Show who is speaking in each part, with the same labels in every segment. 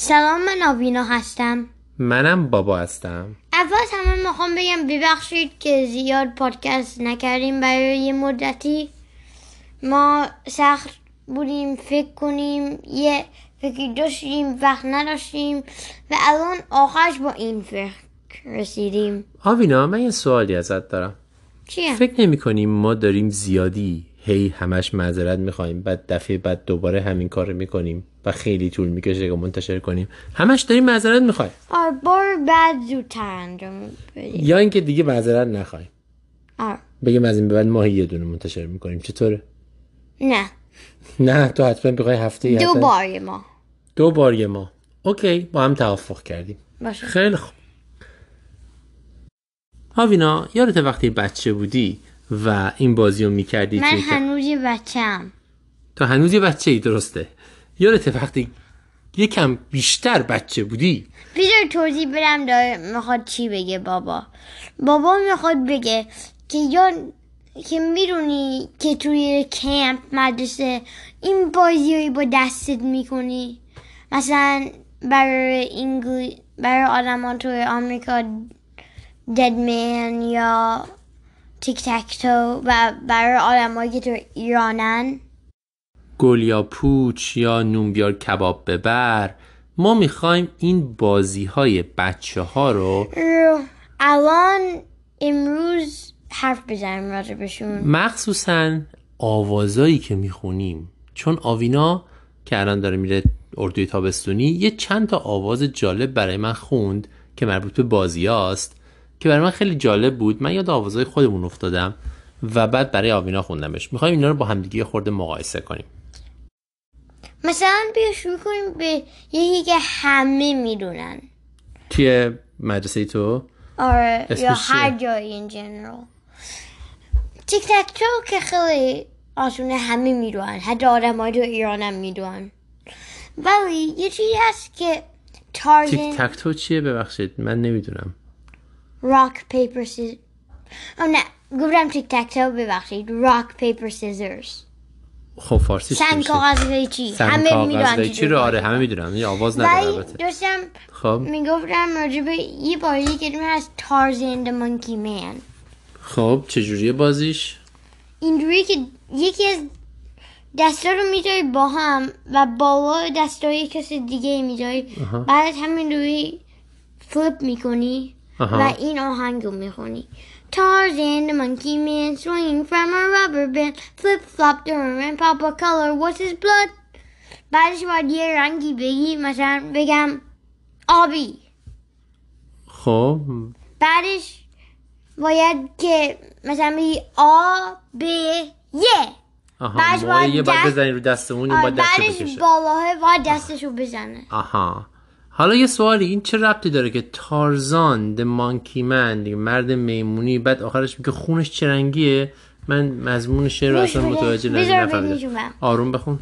Speaker 1: سلام من آوینا هستم.
Speaker 2: منم بابا هستم.
Speaker 1: اول همه می‌خوام بگم ببخشید که زیاد پادکست نکردیم برای یه مدتی. ما سخت بودیم فکر کنیم یه فکری داشتیم وقت نداشتیم و الان آخرش با این فکر رسیدیم.
Speaker 2: آوینا من یه سوالی ازت دارم.
Speaker 1: چیه؟
Speaker 2: فکر نمی کنیم ما داریم زیادی هی همش معذرت می‌خوایم. بعد دفعه بعد دوباره همین کار می‌کنیم و خیلی طول می‌کشه که منتشر کنیم. همش داریم معذرت می‌خوایم.
Speaker 1: آره بار بعد زودتر انجام بدیم.
Speaker 2: یا اینکه دیگه معذرت نخوایم.
Speaker 1: آره.
Speaker 2: بگیم از این به بعد ماهی یه دونه منتشر می‌کنیم. چطوره؟
Speaker 1: نه.
Speaker 2: نه تو حتما بخوای هفته
Speaker 1: دو بار ما
Speaker 2: دو بار یه ماه. اوکی با هم توافق کردیم.
Speaker 1: باشه.
Speaker 2: خیلی خوب. آوینا یادت وقتی بچه بودی و این بازی رو می‌کردی
Speaker 1: من هنوز یه بچم
Speaker 2: تو هنوز یه بچه ای درسته. یادت وقتی یکم بیشتر بچه بودی؟
Speaker 1: بیدر توضیح بدم داره می‌خواد چی بگه بابا. بابا می‌خواد بگه که یا که می‌دونی که توی کمپ مدرسه این بازی با دستت می‌کنی. مثلا برای انگلی برای آدم توی آمریکا ددمن یا تیک تک تو و برای آدم که تو ایرانن.
Speaker 2: گل یا پوچ یا نون بیار کباب ببر. ما می‌خوایم این بازی های بچه ها رو
Speaker 1: الان امروز حرف بزنیم راجع بهشون
Speaker 2: مخصوصا آوازایی که می‌خونیم. چون آوینا که الان داره میره اردوی تابستونی یه چند تا آواز جالب برای من خوند که مربوط به بازی هاست. که برای من خیلی جالب بود. من یاد آوازهای خودمون افتادم و بعد برای آوینا خوندمش. می‌خوایم اینا رو با همدیگه خورده مقایسه کنیم.
Speaker 1: مثلا بیا شروع کنیم به یکی که همه می‌دونن.
Speaker 2: توی مدرسه تو؟
Speaker 1: آره یا؟ هر جایی in general. تیک تک تو که خیلی آسونه همه می‌دونن. حتی آدم های تو ایران هم می‌دونن. ولی یه چیزی هست که
Speaker 2: تیک
Speaker 1: تارزن
Speaker 2: تک تو چیه؟ ببخشید من نمی‌دونم.
Speaker 1: راک پیپر سیز او نه گفتم تیک تک تو ببخشید راک پیپر سیزرز
Speaker 2: خب فارسی چی
Speaker 1: سنگ؟ کاغذ قیچی همه می‌دونن چطور
Speaker 2: رو؟ آره همه می‌دونن. یه آواز نداره البته.
Speaker 1: داشتم
Speaker 2: خب.
Speaker 1: می‌گفتم راجبه یه بازی که هست تارزن د مونکی من
Speaker 2: خب چجوریه بازیش؟
Speaker 1: اینجوری که یکی از دستا رو می‌ذاری با هم و بالا دستای کسی دیگه می‌ذاری. بعد همین روی فلیپ می‌کنی.
Speaker 2: آها.
Speaker 1: و این آهنگ رو می‌خونی Tarzan the monkey man swinging from a rubber band. Flip flop and pop a color. What's his blood? بعدش باید یه رنگی بگی مثلا بگم آبی
Speaker 2: خب
Speaker 1: بعدش باید که مثلا بگی آ ب یه بعدش باید
Speaker 2: یه
Speaker 1: دست-
Speaker 2: بزنی رو
Speaker 1: آره،
Speaker 2: باید دستو
Speaker 1: بعدش
Speaker 2: بکشه
Speaker 1: باید دستشو بزنه
Speaker 2: آها حالا یه سوالی این چه ربطی داره که تارزان د مانکی من دیگه مرد میمونی بعد آخرش میگه خونش چه رنگیه؟ من مضمون شعر رو اصلا. متوجه نفهمیدم. آروم بخون.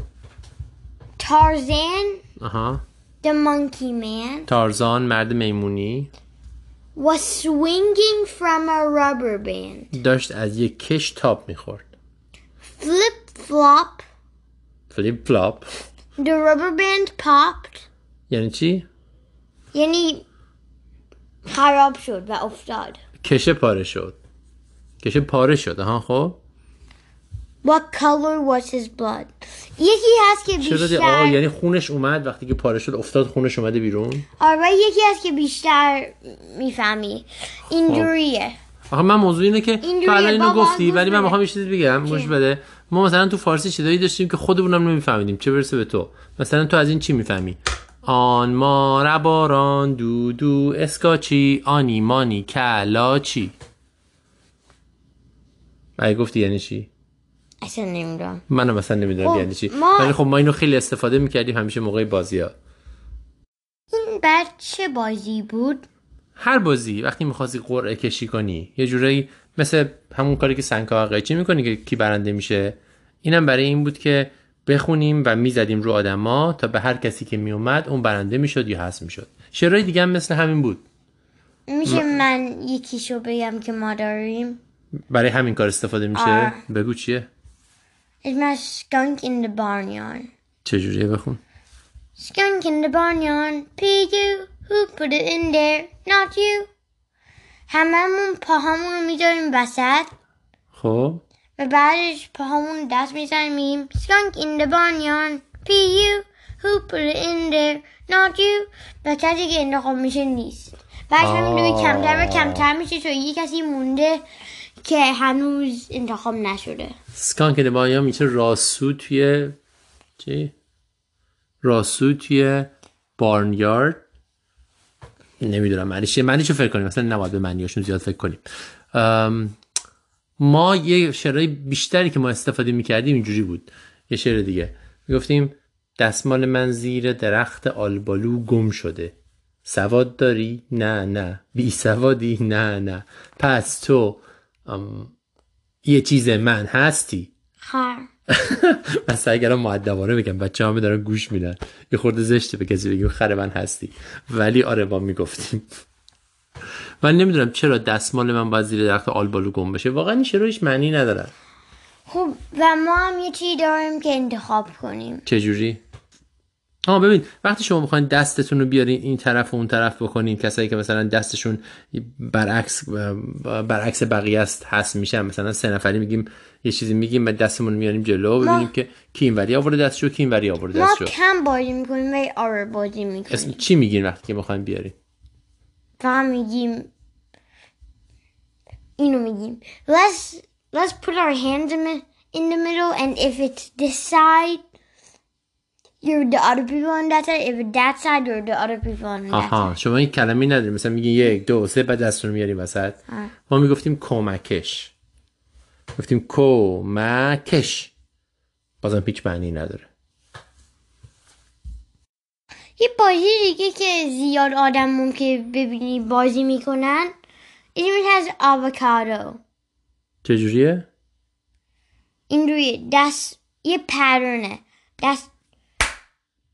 Speaker 1: Tarzan
Speaker 2: آها.
Speaker 1: the monkey man
Speaker 2: تارزان مرد میمونی.
Speaker 1: was swinging from a rubber band.
Speaker 2: داشت از یک کش تاب می‌خورد.
Speaker 1: Flip flop.
Speaker 2: flip flop
Speaker 1: the rubber band popped.
Speaker 2: یعنی چی؟
Speaker 1: یعنی خراب شد و افتاد.
Speaker 2: کشه پاره شد. کشه پاره شد آها خب؟
Speaker 1: What color was his blood? یکی هست که
Speaker 2: چرا دی- آه
Speaker 1: بیشتر
Speaker 2: یعنی خونش اومد وقتی که پاره شد افتاد خونش اومده بیرون؟
Speaker 1: آره یکی هست که بیشتر می‌فهمی. اینجوریه
Speaker 2: آخه من موضوع اینه که الان اینو گفتی ولی من. می‌خوام یه چیزی بگم گوش بده. ما مثلا تو فارسی چیزایی داشتیم که خودمونم نمیفهمیدیم چه برسه به تو. مثلا تو از این چی می‌فهمی؟ آن ما رباران دو دو اسکاچی آنی مانی کلاچی. اگه گفتی یعنی چی؟
Speaker 1: اصلا نمی‌دونم.
Speaker 2: منم مثلا نمی‌دونم
Speaker 1: خب،
Speaker 2: یعنی چی.
Speaker 1: ما-
Speaker 2: ولی خب ما اینو خیلی استفاده می‌کردیم همیشه موقع بازی ها
Speaker 1: این بچه بازی بود؟
Speaker 2: هر بازی وقتی می‌خواستی قرعه کشی کنی یه جورایی مثل همون کاری که سنگا قیچی می‌کنی که کی برنده میشه؟ اینم برای این بود که بخونیم و می‌زدیم رو آدما تا به هر کسی که میومد اون برنده می‌شد یا هست می‌شد. شعرهای دیگه هم مثل همین بود.
Speaker 1: میشه من یکیشو بگم که ما داریم؟
Speaker 2: برای همین کار استفاده میشه.
Speaker 1: آه.
Speaker 2: بگو چیه؟
Speaker 1: اسمش skunk in the barnyard.
Speaker 2: چجوریه؟ بخون.
Speaker 1: Skunk in the barnyard, P.U. Who put it in there? Not you. هممون پاهامون رو می‌ذاریم وسط.
Speaker 2: خب.
Speaker 1: و بعدش پاهامون دست می‌زنیم میگیم skunk in the barnyard, P.U. Who put it in there? Not you. و کسی که انتخاب میشه نیست. بعد همینجوری
Speaker 2: آه.
Speaker 1: کمتر و کمتر میشه تا یه کسی مونده که هنوز انتخاب نشده
Speaker 2: سکانک دبایا میشه راسو توی چی؟ راسو توی بارنیارد نمی‌دونم معنیش معنیشو فکر کنیم مثلا نباید به معنیاشون زیاد فکر کنیم ام، ما یه شعرهای بیشتری که ما استفاده می‌کردیم اینجوری بود. یه شعر دیگه. می‌گفتیم دستمال من زیر درخت آلبالو گم شده. سواد داری؟ نه نه. بی سوادی؟ نه نه. پس تو ام، یه چیز من هستی.
Speaker 1: خر.
Speaker 2: مثلا اگر معدبانه بگم بچه همه دارن گوش میدن. یه خورده زشته به کسی بگیم خر من هستی. ولی آره با می‌گفتیم. من نمی‌دونم چرا دستمال من باید زیر درخت آلبالو گم بشه واقعا این شعرها هیچ معنی ندارن.
Speaker 1: خب و ما هم یه چی داریم که انتخاب کنیم.
Speaker 2: چجوری؟ آه ببین وقتی شما می‌خواین دستتون رو بیارین این طرف و اون طرف بکنین کسایی که مثلا دستشون برعکس برعکس بقیه است هست میشن. مثلا سه نفری میگیم یه چیزی میگیم و دستمون رو میاریم جلو ببینیم که کی اینوری آورده دستشو کی اینوری آورده
Speaker 1: ما
Speaker 2: دستشو.
Speaker 1: کم بازی می‌کنیم ولی آره بازی می‌کنیم.
Speaker 2: اسم چی میگین وقتی که می‌خواین بیارین؟
Speaker 1: فقط میگیم اینو میگیم let's let's put our hands in, the- in the middle and if it's this side you're the other people on that side if it's that side you're the other people on that
Speaker 2: آها
Speaker 1: side
Speaker 2: شما این کلمه نداریم مثلا میگین یک دو سه بعد دستتون رو میاریم وسط ما می‌گفتیم کمکش گفتیم کمکش بازم پیچ معنی نداره
Speaker 1: یه بازی دیگه که زیاد آدم که ببینی بازی می‌کنن. اسمش هست avocado
Speaker 2: چجوریه؟
Speaker 1: اینجوری دست یه پرونه. دست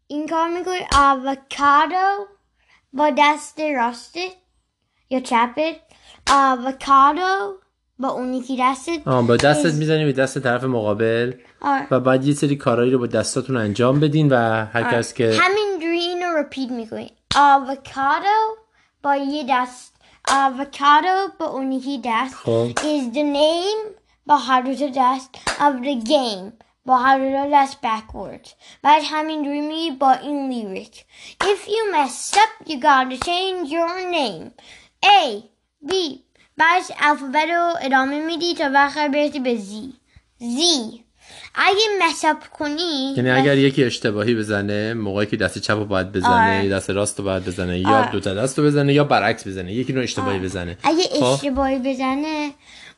Speaker 1: این کار می‌کنی avocado با دست راستت یا چپت avocado با اون یکی دستت
Speaker 2: آه با دستت می‌زنیم به دست طرف مقابل
Speaker 1: آره.
Speaker 2: و بعد یه سری کارهایی رو با دستاتون انجام بدین و هر کس که
Speaker 1: اینو رپیت می‌کنی avocado با یه دست avocado با اون یکی دست
Speaker 2: خب
Speaker 1: is the name با هر دو تا دست of the game? با هر دو تا دست backwards? بعد همینجوری میگی با این lyric. If you mess up you gotta change your name. A B بعدش الفابت رو ادامه میدی تا وقت برسی به Z. Z. اگه up کنی
Speaker 2: یعنی اگر یکی اشتباهی بزنه موقعی که دست چپ رو باید بزنه
Speaker 1: آره.
Speaker 2: دست راست رو باید بزنه یا
Speaker 1: آره.
Speaker 2: دو تا دست رو بزنه یا برعکس بزنه یکی رو اشتباهی بزنه
Speaker 1: اگه
Speaker 2: خب.
Speaker 1: اشتباهی بزنه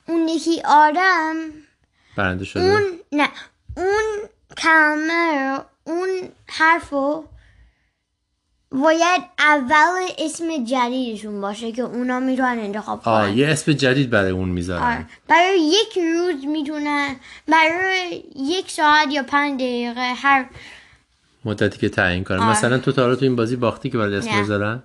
Speaker 1: اون یکی آدم
Speaker 2: برنده شده
Speaker 1: اون نه اون کلمه رو اون حرف رو باید اول اسم جدیدشون باشه که اونا می‌تونن انتخاب
Speaker 2: آه
Speaker 1: کنن.
Speaker 2: یه اسم جدید برای اون می‌ذارن.
Speaker 1: برای یک روز می‌تونن برای یک ساعت یا پنج دقیقه هر
Speaker 2: مدتی که تعیین کنن. مثلا تو تا تو این بازی باختی که برای اسم. بذارن؟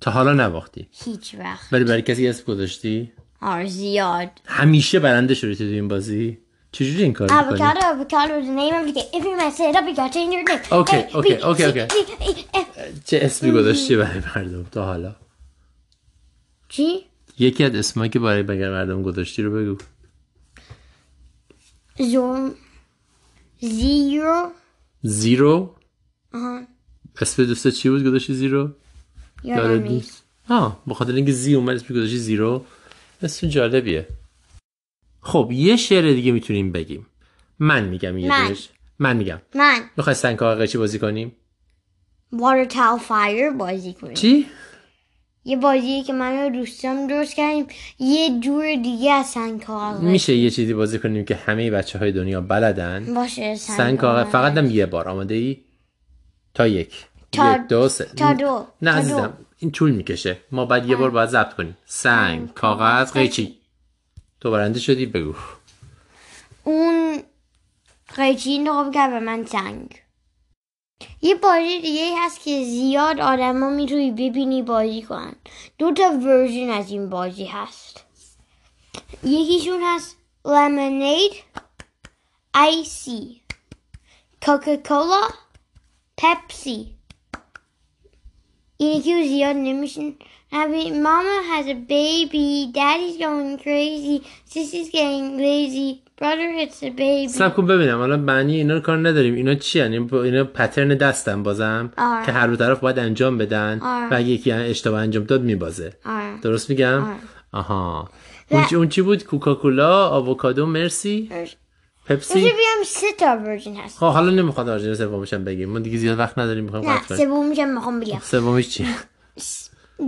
Speaker 2: تا حالا نباختی.
Speaker 1: هیچ وقت.
Speaker 2: ولی برای کسی اسم گذاشتی؟
Speaker 1: آره زیاد.
Speaker 2: همیشه برنده شدی تو این بازی؟ چجوری این کار می‌کنی
Speaker 1: Avocado, avocado is the name of the game. If you mess it up, you gotta change your name.
Speaker 2: چه اسمی گذاشتی برای مردم تا حالا
Speaker 1: چی؟
Speaker 2: یکی از اسمایی که برای بگر مردم گذاشتی رو بگو
Speaker 1: زور زیرو
Speaker 2: زیرو
Speaker 1: آها
Speaker 2: اسم دوست چی بود گذاشتی زیرو
Speaker 1: یادم نیست
Speaker 2: نیست آه بخاطر اینکه زی اومد اسم گذاشتی زیرو اسم جالبیه خب یه شعر دیگه می‌تونیم بگیم. من میگم یه
Speaker 1: من.
Speaker 2: من میگم.
Speaker 1: من.
Speaker 2: می‌خوای سنگ کاغذ قیچی بازی کنیم؟
Speaker 1: Water towel fire بازی کنیم.
Speaker 2: چی؟
Speaker 1: یه بازیه که من و دوستم درست کردیم. یه جور دیگه از سنگ کاغذ
Speaker 2: میشه یه چیزی بازی کنیم که همه بچه های دنیا بلدن؟
Speaker 1: باشه سنگ,
Speaker 2: سنگ کاغذ فقط هم یه بار. آماده ای تا یک.
Speaker 1: تا-
Speaker 2: یک دو سه.
Speaker 1: تا دو.
Speaker 2: نه
Speaker 1: تا
Speaker 2: عزیزم
Speaker 1: دو.
Speaker 2: این طول می‌کشه. ما بعد یه بار باید ضبط کنیم. سنگ کاغذ قیچی تو برنده شدی بگو.
Speaker 1: اون قیچی انتخاب کرد و من سنگ یه بازی دیگه هست که زیاد آدما می‌تونی ببینی بازی کنن. دو تا ورژن از این بازی هست. یکیشون هست lemonade icy coca-cola pepsi اینه که زیاد Happy Mama has a baby. Daddy's going crazy. Sissy's getting lazy. Brother hits a baby.
Speaker 2: صبر کن ببینم حالا معنی اینا رو کار نداریم اینا چی یعنی اینا pattern دستن بازم
Speaker 1: آره.
Speaker 2: که هر دو طرف باید انجام بدن
Speaker 1: آره.
Speaker 2: و اگه یکی اشتباه انجام داد میبازه
Speaker 1: آره.
Speaker 2: درست میگم
Speaker 1: آره.
Speaker 2: آها اون چی, اون چی بود کوکاکولا آووکادو مرسی پپسی؟
Speaker 1: بذار بیام سه تا version هست.
Speaker 2: خب حالا نمی‌خواد version سومش هم بگیم. ما دیگه زیاد وقت نداریم می‌خوایم
Speaker 1: نه سومیش هم می‌خوام بگم.
Speaker 2: سومیش چی؟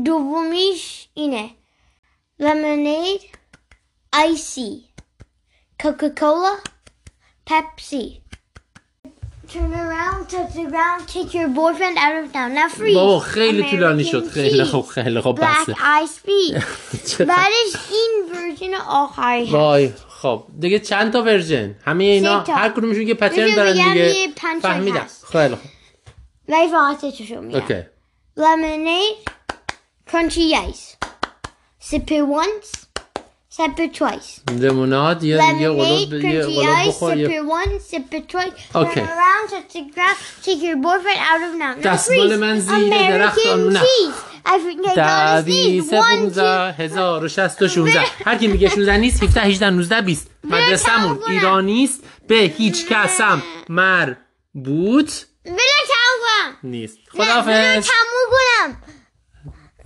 Speaker 1: دومیش اینه. Lemonade icy coca-cola pepsi. Turn around touch the ground kick your boyfriend out of town. Now freeze.
Speaker 2: بابا خیلی طولانی شد. خیلی. خوب خیلی خوب
Speaker 1: black
Speaker 2: بسه
Speaker 1: eye speed
Speaker 2: چقدر-
Speaker 1: بعدش این ورژن آخری هست.
Speaker 2: وای خب دیگه چند تا ورژن همه اینا. هر کدومشون که پترن دارن دیگه
Speaker 1: یه
Speaker 2: فهمیدم
Speaker 1: هست.
Speaker 2: خیلی خوب
Speaker 1: ولی فقط سه تاشو میگم
Speaker 2: اوکی
Speaker 1: lemonade crunchy ice sip it once sip it twice
Speaker 2: لیموناد یه یه قلوب یه
Speaker 1: crunchy
Speaker 2: قلوب بخور
Speaker 1: sip
Speaker 2: یه
Speaker 1: it once, sip it twice,
Speaker 2: Okay.
Speaker 1: turn around, touch the ground, take your boyfriend out of now. Now
Speaker 2: دستمال
Speaker 1: freeze.
Speaker 2: من زیر درخت
Speaker 1: American
Speaker 2: نه. دوی سه پونزه. هزار و شست و شونزه هر کی میگه 16 نیست 17 18 19 20 مدرسمون. ایرانیست به هیچ کس هم مربوط
Speaker 1: تموم کنم.
Speaker 2: نیست خداحافظ
Speaker 1: تموم کنم.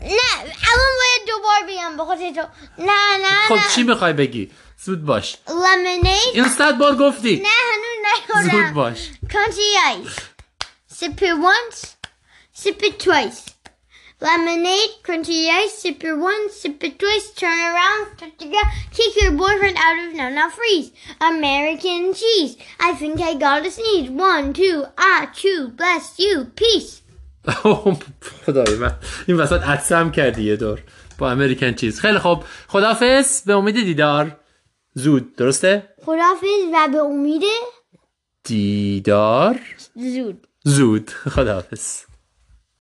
Speaker 1: نه الان باید دوبار بگم به خاطر تو نه نه
Speaker 2: خب
Speaker 1: نه
Speaker 2: چی می‌خوای بگی زود باش
Speaker 1: lemonade
Speaker 2: این صد بار گفتی
Speaker 1: نه هنوز
Speaker 2: زود
Speaker 1: نیوردم
Speaker 2: باش.
Speaker 1: Sip it once, sip it twice. Lemonade, crunchy ice, sip it once, sip it twice, turn around, touch the ground, kick your boyfriend out of now, now freeze. American cheese. I think I got a sneeze. One, two, ah, chew, bless you, peace.
Speaker 2: خدای من این وسط عدسم کردی یه دور با امریکن چیز خیلی خوب خداحافظ به امید دیدار زود درسته
Speaker 1: خدافز و به امید
Speaker 2: دیدار
Speaker 1: زود.
Speaker 2: زود خداحافظ